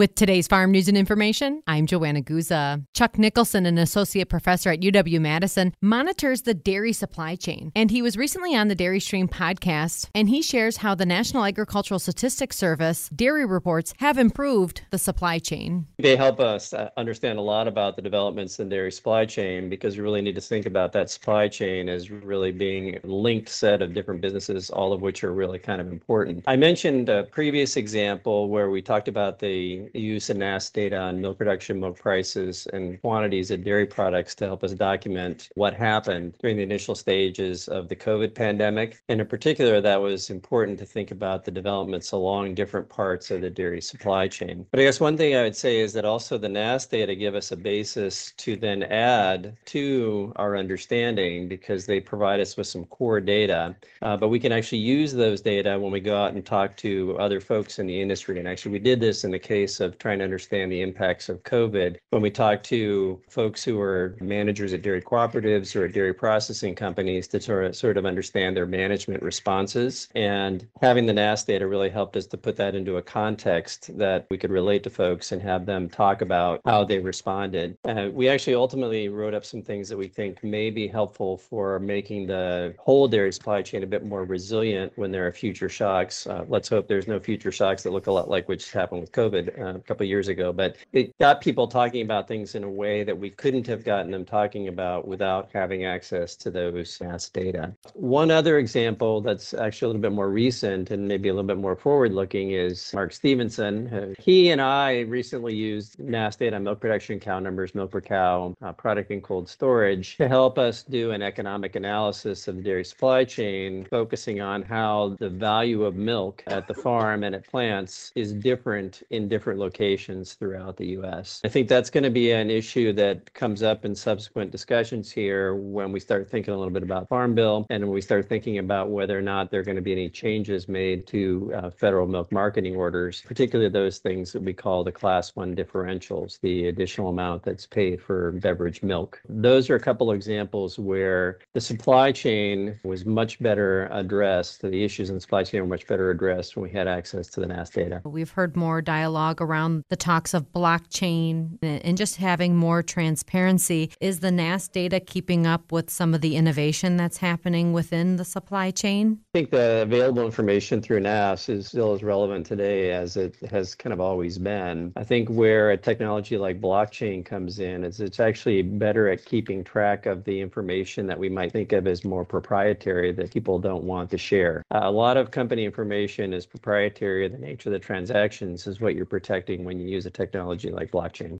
With today's farm news and information, I'm Joanna Guza. Chuck Nicholson, an associate professor at UW Madison, monitors the dairy supply chain. And he was recently on the Dairy Stream podcast, and he shares how the National Agricultural Statistics Service dairy reports have improved the supply chain. They help us uh, understand a lot about the developments in dairy supply chain because we really need to think about that supply chain as really being a linked set of different businesses, all of which are really kind of important. I mentioned a previous example where we talked about the use of NASS data on milk production, milk prices, and quantities of dairy products to help us document what happened during the initial stages of the COVID pandemic. And in particular, that was important to think about the developments along different parts of the dairy supply chain. But I guess one thing I would say is that also the NASS data give us a basis to then add to our understanding because they provide us with some core data. Uh, but we can actually use those data when we go out and talk to other folks in the industry. And actually, we did this in the case of trying to understand the impacts of COVID. When we talk to folks who are managers at dairy cooperatives or at dairy processing companies to sort of, sort of understand their management responses. And having the NASS data really helped us to put that into a context that we could relate to folks and have them talk about how they responded. Uh, we actually ultimately wrote up some things that we think may be helpful for making the whole dairy supply chain a bit more resilient when there are future shocks. Uh, let's hope there's no future shocks that look a lot like which happened with COVID uh, a couple years ago, but it got people talking about things in a way that we couldn't have gotten them talking about without having access to those NASS data. One other example that's actually a little bit more recent and maybe a little bit more forward looking is Mark Stephenson. He and I recently used NASS data on milk production, cow numbers, milk per cow, uh, product and cold storage to help us do an economic analysis of the dairy supply chain, focusing on how the value of milk at the farm and at plants is different in different different locations throughout the US. I think that's going to be an issue that comes up in subsequent discussions here when we start thinking a little bit about Farm Bill and when we start thinking about whether or not there are going to be any changes made to uh, federal milk marketing orders, particularly those things that we call the class one differentials, the additional amount that's paid for beverage milk. Those are a couple examples where the supply chain was much better addressed, the issues in the supply chain were much better addressed when we had access to the NASS data. We've heard more dialogue around the talks of blockchain and just having more transparency. Is the NASS data keeping up with some of the innovation that's happening within the supply chain? I think the available information through NASS is still as relevant today as it has kind of always been. I think where a technology like blockchain comes in is it's actually better at keeping track of the information that we might think of as more proprietary that people don't want to share. A lot of company information is proprietary. The nature of the transactions is what you're protecting when you use a technology like blockchain.